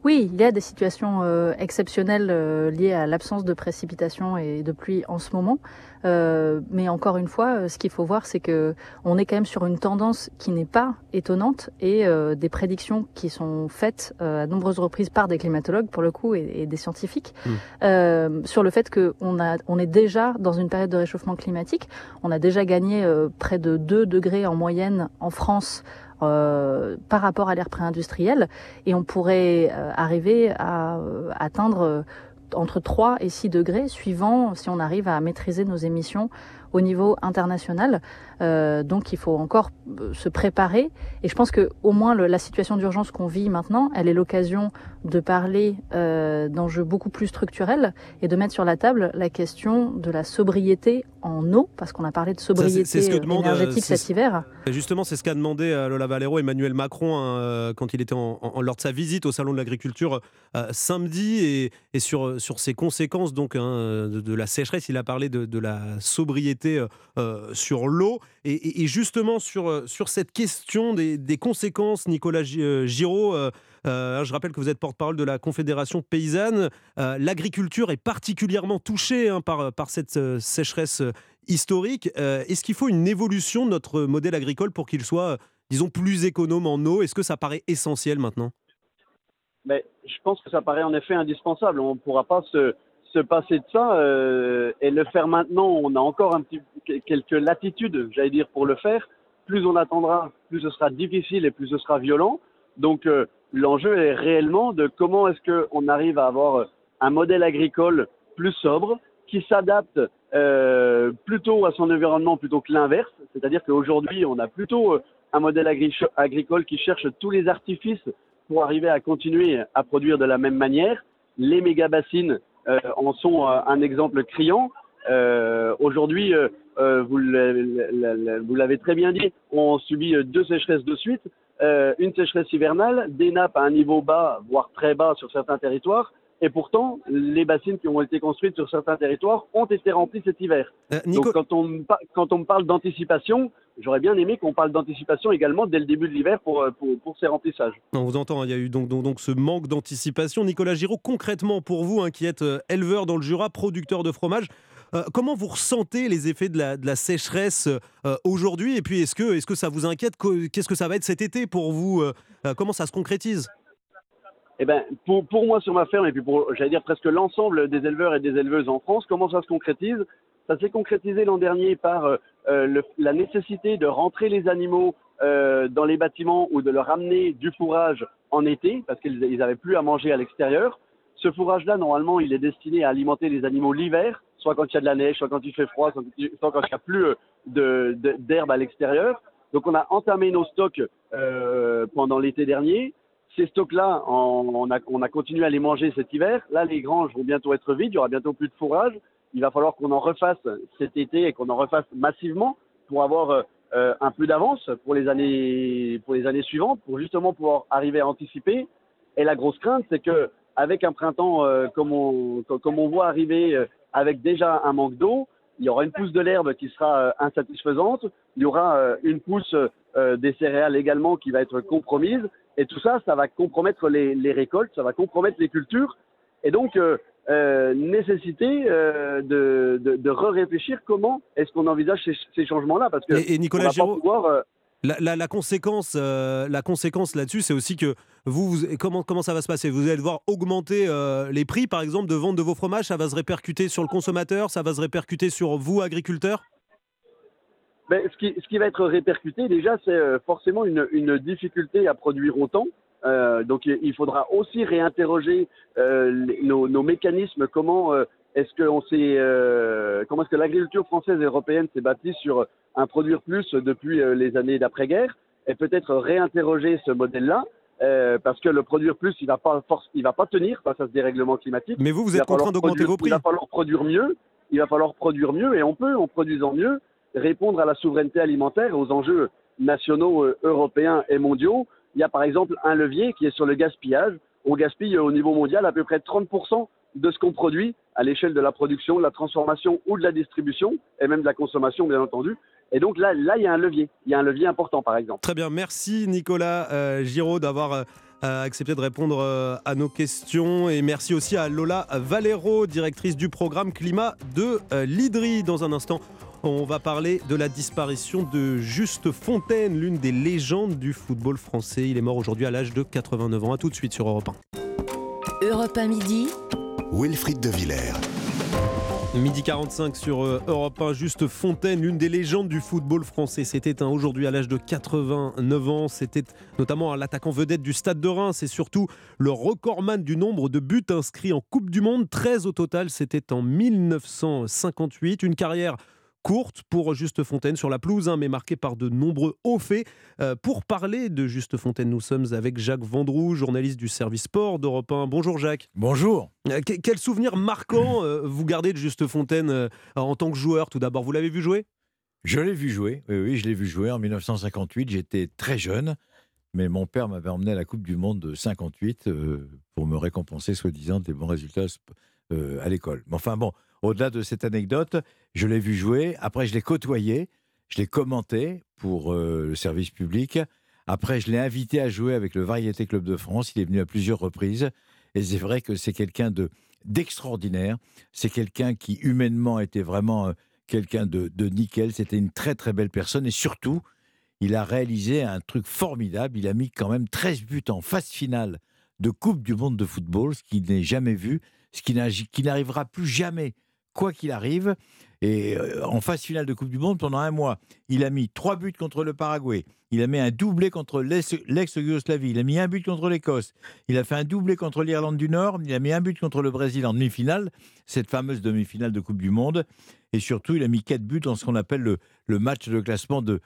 Oui, il y a des situations euh, exceptionnelles euh, liées à l'absence de précipitations et de pluie en ce moment. Euh, mais encore une fois, ce qu'il faut voir, c'est que on est quand même sur une tendance qui n'est pas étonnante et des prédictions qui sont faites à nombreuses reprises par des climatologues, pour le coup, et, des scientifiques, mmh. sur le fait qu'on a, on est déjà dans une période de réchauffement climatique. On a déjà gagné près de 2 degrés en moyenne en France euh, par rapport à l'ère pré-industrielle et on pourrait euh, arriver à euh, atteindre entre 3 et 6 degrés suivant si on arrive à maîtriser nos émissions au niveau international. Euh, donc il faut encore euh, se préparer. Et je pense que au moins le, la situation d'urgence qu'on vit maintenant, elle est l'occasion de parler euh, d'enjeux beaucoup plus structurels et de mettre sur la table la question de la sobriété en eau, parce qu'on a parlé de sobriété énergétique cet hiver. Justement, c'est ce qu'a demandé à Lola Valero Emmanuel Macron hein, quand il était en, lors de sa visite au salon de l'agriculture samedi et, et, sur sur ses conséquences donc hein, de, la sécheresse. Il a parlé de, de la sobriété sur l'eau. Et, justement, sur, euh, sur cette question des, conséquences, Nicolas euh, Giraud, euh, je rappelle que vous êtes porte-parole de la Confédération paysanne. L'agriculture est particulièrement touchée hein, par, par cette sécheresse historique. Est-ce qu'il faut une évolution de notre modèle agricole pour qu'il soit, disons, plus économe en eau? Est-ce que ça paraît essentiel maintenant? Mais Je pense que ça paraît en effet indispensable. On ne pourra pas se, se passer de ça euh, et le faire maintenant, on a encore un petit, quelques latitudes, j'allais dire, pour le faire. Plus on attendra, plus ce sera difficile et plus ce sera violent. Donc euh, l'enjeu est réellement de comment est-ce qu'on arrive à avoir un modèle agricole plus sobre, qui s'adapte euh, plutôt à son environnement plutôt que l'inverse. C'est-à-dire qu'aujourd'hui, on a plutôt un modèle agricole qui cherche tous les artifices pour arriver à continuer à produire de la même manière. Les méga-bassines euh, en sont euh, un exemple criant. Euh, aujourd'hui, vous l'avez très bien dit, on subit deux sécheresses de suite. une sécheresse hivernale, des nappes à un niveau bas, voire très bas sur certains territoires, et pourtant, les bassines qui ont été construites sur certains territoires ont été remplies cet hiver. Donc, quand on, quand on me parle d'anticipation, j'aurais bien aimé qu'on parle d'anticipation également dès le début de l'hiver pour, euh, pour, pour, ces remplissages. On vous entend, hein, il y a eu donc, donc, donc ce manque d'anticipation. Nicolas Giraud, concrètement pour vous, hein, qui êtes euh, éleveur dans le Jura, producteur de fromage, euh, comment vous ressentez les effets de la, de la sécheresse aujourd'hui? Et puis, est-ce que, est que ça vous inquiète? Qu'est-ce que ça va être cet été pour vous Comment ça se concrétise? Eh ben, pour, pour, moi sur ma ferme et puis pour, j'allais dire presque l'ensemble des éleveurs et des éleveuses en France, comment ça se concrétise? Ça s'est concrétisé l'an dernier par euh, la nécessité de rentrer les animaux euh, dans les bâtiments ou de leur amener du fourrage en été parce qu'ils n'avaient plus à manger à l'extérieur. Ce fourrage-là, normalement, il est destiné à alimenter les animaux l'hiver, soit quand il y a de la neige, soit quand il fait froid, soit quand il n'y a plus euh, d'herbe à l'extérieur. Donc on a entamé nos stocks euh, pendant l'été dernier. Ces stocks-là, on, a, on a continué à les manger cet hiver. Là, les granges vont bientôt être vides, il y aura bientôt plus de fourrage il va falloir qu'on en refasse cet été et qu'on en refasse massivement pour avoir euh, un peu d'avance pour les années pour les années suivantes, pour justement pouvoir arriver à anticiper. Et la grosse crainte, c'est que avec un printemps euh, comme on comme on voit arriver euh, avec déjà un manque d'eau, il y aura une pousse de l'herbe qui sera insatisfaisante, il y aura une pousse des céréales également qui va être compromise, et tout ça, ça va compromettre les, les récoltes, ça va compromettre les cultures, et donc euh, nécessité euh, de, de, de réfléchir comment est-ce qu'on envisage ces, ces changements-là parce que Et, et Nicolas Giraud, pouvoir, euh, la, la- la conséquence, euh, la conséquence là-dessus, c'est aussi que vous, vous- comment, comment ça va se passer? Vous allez devoir augmenter euh, les prix, par exemple, de vente de vos fromages. Ça va se répercuter sur le consommateur, ça va se répercuter sur vous, agriculteurs? Ben, ce, qui, ce qui va être répercuté déjà, c'est euh, forcément une, une difficulté à produire autant. Euh, donc il faudra aussi réinterroger euh, les- nos, nos mécanismes. Comment euh, est-ce que on s'est, euh, comment est-ce que l'agriculture française et européenne s'est bâtie sur un produire plus depuis euh, les années d'après-guerre et peut-être réinterroger ce modèle-là. euh, parce que le produire plus, il va pas force, il va pas tenir face à ce dérèglement climatique. Mais vous, vous êtes contraint d'augmenter vos prix. Il va falloir produire mieux. Il va falloir produire mieux et on peut, en produisant mieux, répondre à la souveraineté alimentaire aux enjeux nationaux, euh, européens et mondiaux. Il y a par exemple un levier qui est sur le gaspillage. On gaspille au niveau mondial à peu près 30% de ce qu'on produit à l'échelle de la production, de la transformation ou de la distribution, et même de la consommation, bien entendu. Et donc là, là, il y a un levier. Il y a un levier important, par exemple. Très bien, merci Nicolas euh, Giraud d'avoir euh, accepté de répondre à nos questions et merci aussi à Lola Valero, directrice du programme climat de l'IDRI. Dans un instant, on va parler de la disparition de Juste Fontaine, l'une des légendes du football français. Il est mort aujourd'hui à l'âge de 89 ans. A tout de suite sur Europe 1. Europe 1 midi. Wilfried de Villers. Midi 45 sur euh, Europe 1, juste Fontaine, l'une des légendes du football français. C'était éteint aujourd'hui à l'âge de 89 ans. C'était notamment l'attaquant vedette du Stade de Reims et surtout le recordman du nombre de buts inscrits en Coupe du Monde. 13 au total, c'était en 1958. Une carrière courte pour Juste Fontaine sur la pelouse, hein, mais marquée par de nombreux hauts faits. Euh, pour parler de Juste Fontaine, nous sommes avec Jacques Vendroux, journaliste du service sport d'Europe 1. Bonjour Jacques. Bonjour. Euh, que- quel souvenir marquant euh, vous gardez de Juste Fontaine en tant que joueur tout d'abord? Vous l'avez vu jouer? Je l'ai vu jouer, oui, oui, je l'ai vu jouer en 1958. J'étais très jeune, mais mon père m'avait emmené à la Coupe du Monde de 58 euh, pour me récompenser, soi-disant, des bons résultats euh, à l'école. Mais enfin bon, au-delà de cette anecdote, je l'ai vu jouer. Après, je l'ai côtoyé, je l'ai commenté pour euh, le service public. Après, je l'ai invité à jouer avec le Variété Club de France. Il est venu à plusieurs reprises. Et c'est vrai que c'est quelqu'un de d'extraordinaire. C'est quelqu'un qui, humainement, était vraiment euh, quelqu'un de, de nickel. C'était une très, très belle personne. Et surtout, il a réalisé un truc formidable. Il a mis quand même 13 buts en phase finale de Coupe du Monde de football, ce qu'il n'est jamais vu, ce qui qui n'arrivera plus jamais, quoi qu'il arrive. Et euh, en phase finale de Coupe du Monde, pendant un mois, il a mis trois buts contre le Paraguay. Il a mis un doublé contre l'ex- l'ex-Yougoslavie. Il a mis un but contre l'Écosse. Il a fait un doublé contre l'Irlande du Nord. Il a mis un but contre le Brésil en demi-finale, cette fameuse demi-finale de Coupe du Monde. Et surtout, il a mis quatre buts dans ce qu'on appelle le, match de classement de,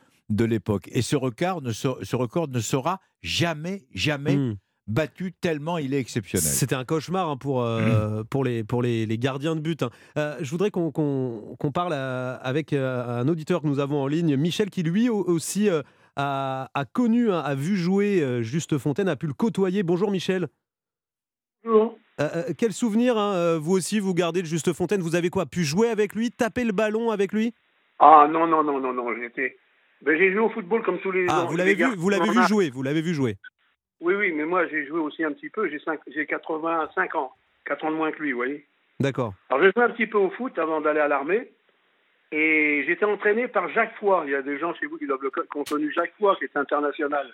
l'époque. Et ce record, ne, se- ce record ne sera jamais, jamais Hmm. Battu tellement il est exceptionnel. C'était un cauchemar hein, pour, euh, pour, les, pour les, les gardiens de but. hein. Euh, je voudrais qu'on parle à- avec euh, un auditeur que nous avons en ligne, Michel, qui lui au- aussi euh, a, a connu, hein, a vu jouer euh, Juste Fontaine, a pu le côtoyer. Bonjour Michel. Bonjour. Euh, euh, quel souvenir, hein, euh, vous aussi, vous gardez de Juste Fontaine? Vous avez quoi Pu jouer avec lui, taper le ballon avec lui? Ah non, non, non, non, non, j'étais. Ben, j'ai joué au football comme tous les Ah, vous l'avez vu, vous l'avez vu jouer, vous l'avez vu jouer. Oui, oui, mais moi j'ai joué aussi un petit peu. J'ai cinq- j'ai 85 ans, 4 ans de moins que lui, vous voyez. D'accord. Alors j'ai joué un petit peu au foot avant d'aller à l'armée. Et j'étais entraîné par Jacques Foy. Il y a des gens chez vous qui doivent le connu Jacques Foy, qui est international.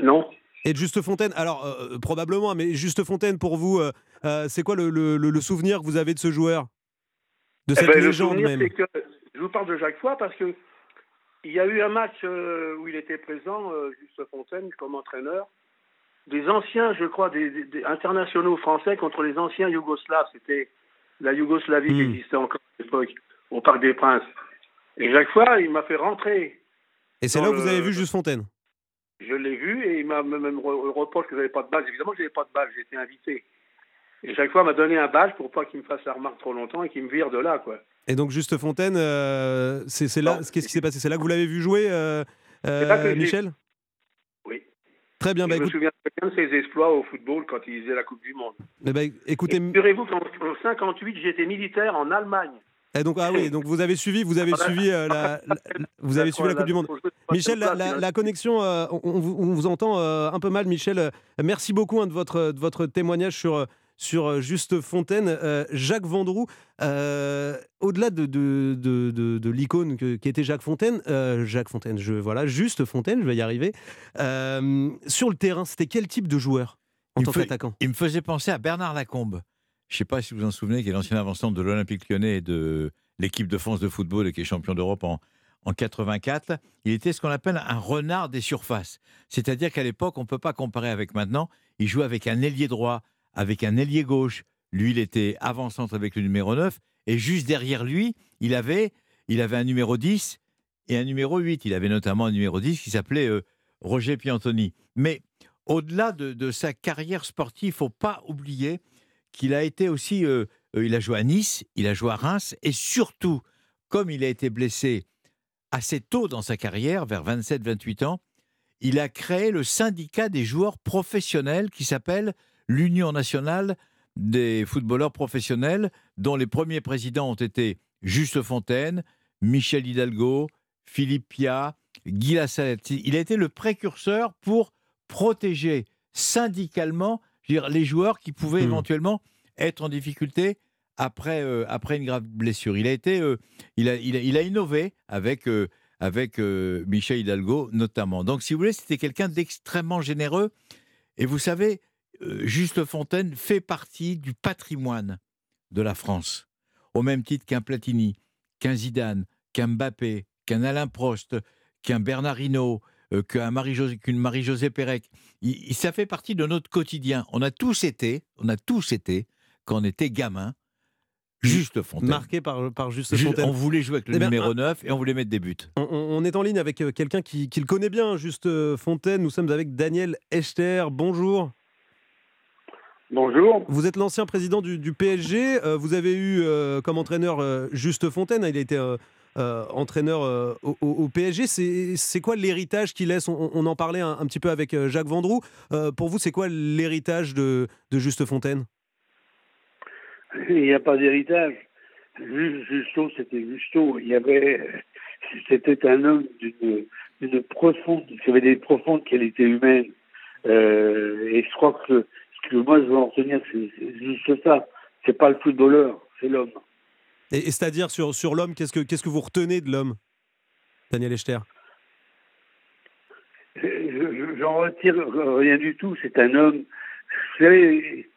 Non Et Juste Fontaine, alors euh, probablement, mais Juste Fontaine pour vous, euh, euh, c'est quoi le, le- le- le souvenir que vous avez de ce joueur? De Eh cette le légende souvenir, même? que je vous parle de Jacques Foy parce que il y a eu un match euh, où il était présent, euh, Juste Fontaine, comme entraîneur. Des anciens, je crois, des, des- des internationaux français contre les anciens Yougoslaves. C'était la Yougoslavie Hmm. qui existait encore à l'époque, au Parc des Princes. Et Jacques Foy, il m'a fait rentrer. Et c'est là où vous avez vu Juste Fontaine? Je l'ai vu et il m'a même même re- reproché que je n'avais pas de badge. Évidemment, je n'avais pas de badge, j'ai été invité. Et chaque fois, il m'a donné un badge pour pas qu'il me fasse la remarque trop longtemps et qu'il me vire de là, quoi. Et donc Juste Fontaine, euh, c'est là, qu'est-ce qui s'est passé? C'est là que vous l'avez vu jouer, euh, euh, Michel? Oui. Très bien, je bah, me écoute- souviens très bien de ses exploits au football quand il faisait la Coupe du Monde. eh ben, écoutez, Figurez-vous qu'en en 58, j'étais militaire en Allemagne. et donc ah oui, donc vous avez suivi, vous avez suivi la, la- vous avez suivi la Coupe du Monde. Michel, la, connexion, on, on vous, entend un peu mal, Michel. Merci beaucoup hein, de votre de votre témoignage sur sur euh, Juste Fontaine. Euh, Jacques Vendroux, euh, au-delà de, de, de, de l'icône qui était Jacques Fontaine, Jacques Fontaine, je, voilà, Juste Fontaine, je vais y arriver. sur le terrain, c'était quel type de joueur en tant qu'attaquant? Il me faisait penser à Bernard Lacombe. Je ne sais pas si vous vous en souvenez, qui est l'ancien avancement de l'Olympique lyonnais et de l'équipe de France de football et qui est champion d'Europe en, en 84, il était ce qu'on appelle un renard des surfaces. C'est-à-dire qu'à l'époque, on ne peut pas comparer avec maintenant. Il jouait avec un ailier droit, avec un ailier gauche. Lui, il était avant-centre avec le numéro 9. Et juste derrière lui, il avait, il avait un numéro 10 et un numéro 8. Il avait notamment un numéro 10 qui s'appelait euh, Roger Piantoni. Mais au-delà de, sa carrière sportive, il faut pas oublier qu'il a été aussi. Euh, euh, il a joué à Nice, il a joué à Reims et surtout, comme il a été blessé assez tôt dans sa carrière, vers 27-28 ans, il a créé le syndicat des joueurs professionnels qui s'appelle l'Union nationale des footballeurs professionnels, dont les premiers présidents ont été Juste Fontaine, Michel Hidalgo, Philippe Pia, Guy Lassalette. Il a été le précurseur pour protéger syndicalement les joueurs qui pouvaient mmh. éventuellement être en difficulté après, euh, après une grave blessure. Il a, été, euh, il a, il a, innové avec, euh, avec Michel Hidalgo notamment. Donc, si vous voulez, c'était quelqu'un d'extrêmement généreux. Et vous savez, Juste Fontaine fait partie du patrimoine de la France, au même titre qu'un Platini, qu'un Zidane, qu'un Mbappé, qu'un Alain Prost, qu'un Bernard Hinault, qu'une Marie-Josée Pérec. Il, ça fait partie de notre quotidien. On a tous été, on a tous été, quand on était gamin, Juste Fontaine. Marqué par, par Juste Fontaine. On voulait jouer avec le eh numéro 9 et on voulait mettre des buts. On, est en ligne avec euh, quelqu'un qui, le connaît bien, Juste Fontaine. Nous sommes avec Daniel Echter. Bonjour. Bonjour. Vous êtes l'ancien président du, PSG. Euh, vous avez eu euh, comme entraîneur Juste Fontaine. Il a été entraîneur au, PSG. C'est quoi l'héritage qu'il laisse on, en parlait un, petit peu avec Jacques Vendroux. pour vous, c'est quoi l'héritage de, de Juste Fontaine? Il n'y a pas d'héritage. Justo, c'était Justo. Il y avait, c'était un homme d'une, profonde, qui avait des profondes qualités humaines. Euh, et je crois que que moi je veux en retenir, c'est, juste ça. C'est pas le footballeur, c'est l'homme. Et, c'est-à-dire sur, sur l'homme, qu'est-ce que, qu'est-ce que vous retenez de l'homme, Daniel Echter? J'en retire rien du tout. C'est un homme. Vous savez,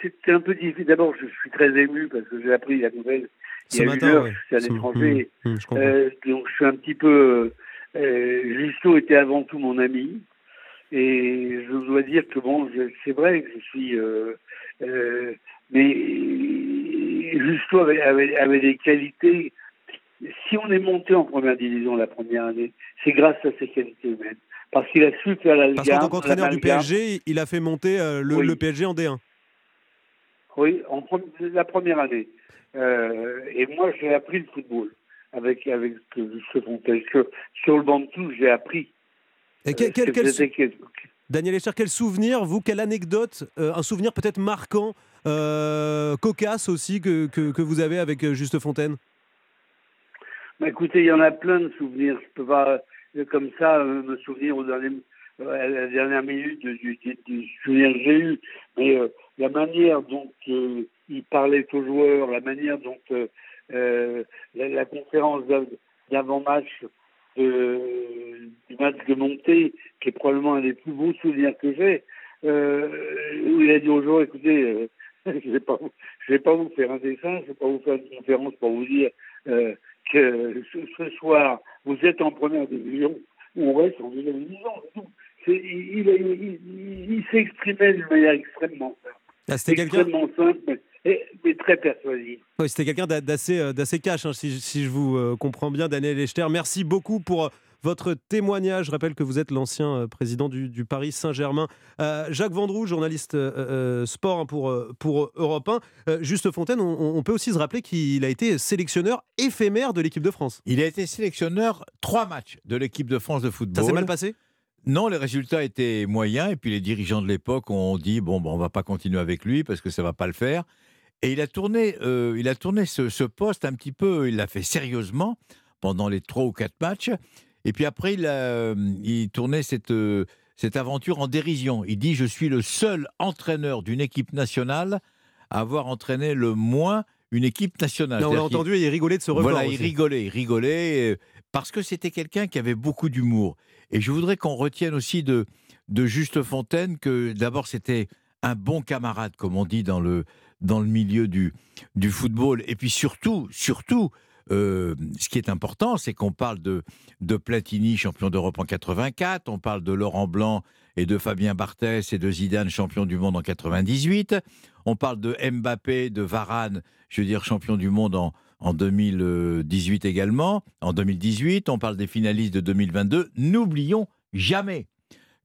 c'était un peu difficile. D'abord, je suis très ému parce que j'ai appris la nouvelle il y a une heure, je suis à l'étranger. Mmh, mmh, euh, donc, je suis un petit peu. Euh, Justo était avant tout mon ami. Et je dois dire que, bon, c'est vrai que je suis. Euh, euh, mais Justo avait, avait, avait, des qualités. Si on est monté en première division la première année, c'est grâce à ses qualités humaines. Parce qu'il a su faire la Parce qu'en tant qu'entraîneur du PSG, il a fait monter le, le PSG en D1. Oui, en la première année. Euh, et moi, j'ai appris le football avec avec ce Fontaine. Sur le banc de touche, j'ai appris. Et quel, euh, Daniel Escher, quel souvenir, vous, quelle anecdote, euh, un souvenir peut-être marquant, cocasse aussi, que, que, que, vous avez avec Juste Fontaine? Bah, Écoutez, il y en a plein de souvenirs. Je peux pas, comme ça, me souvenir aux derniers, à la dernière minute du, du, souvenir que j'ai eu. Mais la manière dont euh, il parlait aux joueurs, la manière dont euh, euh, la, conférence d'avant-match du match de montée, qui est probablement un des plus beaux souvenirs que j'ai, où il a dit aux joueurs, écoutez, je ne vais, pas, vais pas vous faire un dessin, je ne vais pas vous faire une conférence pour vous dire que ce, soir, vous êtes en première division, on reste en deuxième division. Il, il, s'exprimait d'une manière extrêmement simple. Ah, extrêmement simple, mais, très persuasif. Oui, c'était quelqu'un d'assez, euh, d'assez cash, hein, si, si, je vous euh, comprends bien, Daniel Echter. Merci beaucoup pour euh, votre témoignage. Je rappelle que vous êtes l'ancien président du, Paris Saint-Germain. Jacques Vendroux, journaliste sport hein, pour, pour Europe 1. Juste Fontaine, on, on, peut aussi se rappeler qu'il a été sélectionneur éphémère de l'équipe de France. Il a été sélectionneur trois matchs de l'équipe de France de football. Ça s'est mal passé? Non, les résultats étaient moyens et puis les dirigeants de l'époque ont dit bon, bon on va pas continuer avec lui parce que ça va pas le faire. Et il a tourné, euh, il a tourné ce, poste un petit peu, il l'a fait sérieusement pendant les trois ou quatre matchs. Et puis après, il, a, il tournait cette, cette aventure en dérision. Il dit Je suis le seul entraîneur d'une équipe nationale avoir entraîné le moins une équipe nationale. on l'a entendu et il rigolait de ce record. Voilà, il rigolait, il rigolait, euh, parce que c'était quelqu'un qui avait beaucoup d'humour. Et je voudrais qu'on retienne aussi de, de Juste Fontaine que d'abord c'était un bon camarade, comme on dit dans le, dans le milieu du, football. Et puis surtout, surtout, euh, ce qui est important, c'est qu'on parle de, de Platini, champion d'Europe en 84, on parle de Laurent Blanc et de Fabien Barthès et de Zidane, champion du monde en 98, on parle de Mbappé, de Varane, je veux dire champion du monde en, en 2018 également, en 2018, on parle des finalistes de 2022. N'oublions jamais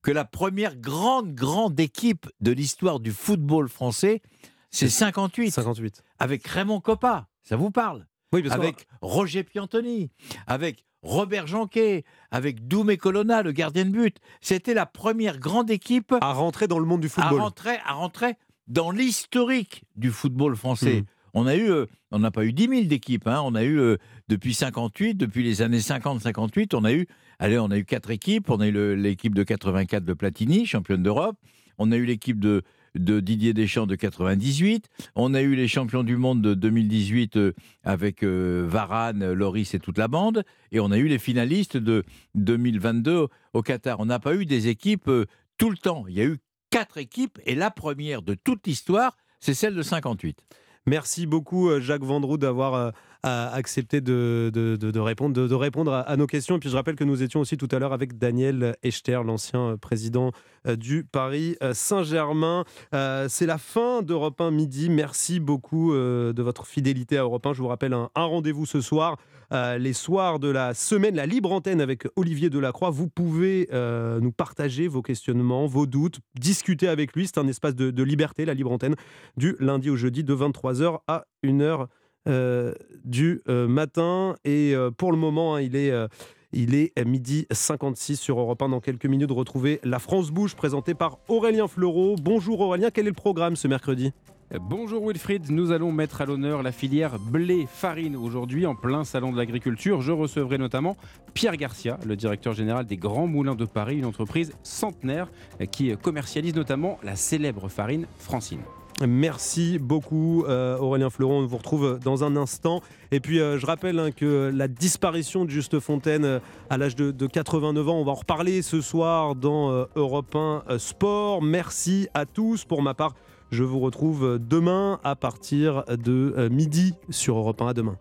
que la première grande, grande équipe de l'histoire du football français, c'est 58. 58. Avec Raymond Coppa, ça vous parle? Oui, sûr. Avec Roger Piantoni, avec Robert Janquet, avec Doumé Colonna, le gardien de but. C'était la première grande équipe à rentrer dans le monde du à football. rentrer, à rentrer dans l'historique du football français. Mhm. On a eu, euh, on n'a pas eu 10 000 d'équipes. hein. On a eu euh, depuis 58, depuis les années 50-58, on a eu, allez, on a eu quatre équipes. On a eu l'équipe de 84 de Platini, championne d'Europe. On a eu l'équipe de, de Didier Deschamps de 98. On a eu les champions du monde de 2018 euh, avec euh, Varane, Loris et toute la bande. Et on a eu les finalistes de 2022 au Qatar. On n'a pas eu des équipes euh, tout le temps. Il y a eu quatre équipes et la première de toute l'histoire, c'est celle de 58. Merci beaucoup euh, Jacques Vendroux d'avoir euh, accepté de, répondre, à, nos questions. Et puis je rappelle que nous étions aussi tout à l'heure avec Daniel Echter, l'ancien euh, président du Paris Saint-Germain. C'est la fin d'Europe 1 midi. Merci beaucoup de votre fidélité à Europe 1. Je vous rappelle un rendez-vous ce soir, euh, les soirs de la semaine, la libre antenne avec Olivier Delacroix. Vous pouvez euh, nous partager vos questionnements, vos doutes, discuter avec lui. C'est un espace de, liberté, la libre antenne, du lundi au jeudi de 23h à 1h euh, du matin. Et pour le moment, hein, il est. il est midi 56 sur Europe 1. Dans quelques minutes, retrouver La France Bouge présentée par Aurélien Fleureau. Bonjour Aurélien, quel est le programme ce mercredi? Bonjour Wilfried, nous allons mettre à l'honneur la filière blé-farine aujourd'hui en plein salon de l'agriculture. Je recevrai notamment Pierre Garcia, le directeur général des Grands Moulins de Paris, une entreprise centenaire qui commercialise notamment la célèbre farine Francine. Merci beaucoup euh, Aurélien Fleuron, on vous retrouve dans un instant. Et puis euh, je rappelle hein, que la disparition de Juste Fontaine euh, à l'âge de, de 89 ans, on va en reparler ce soir dans Europe 1 euh, Sport. Merci à tous. Pour ma part, je vous retrouve demain à partir de euh, midi sur Europe 1. À demain.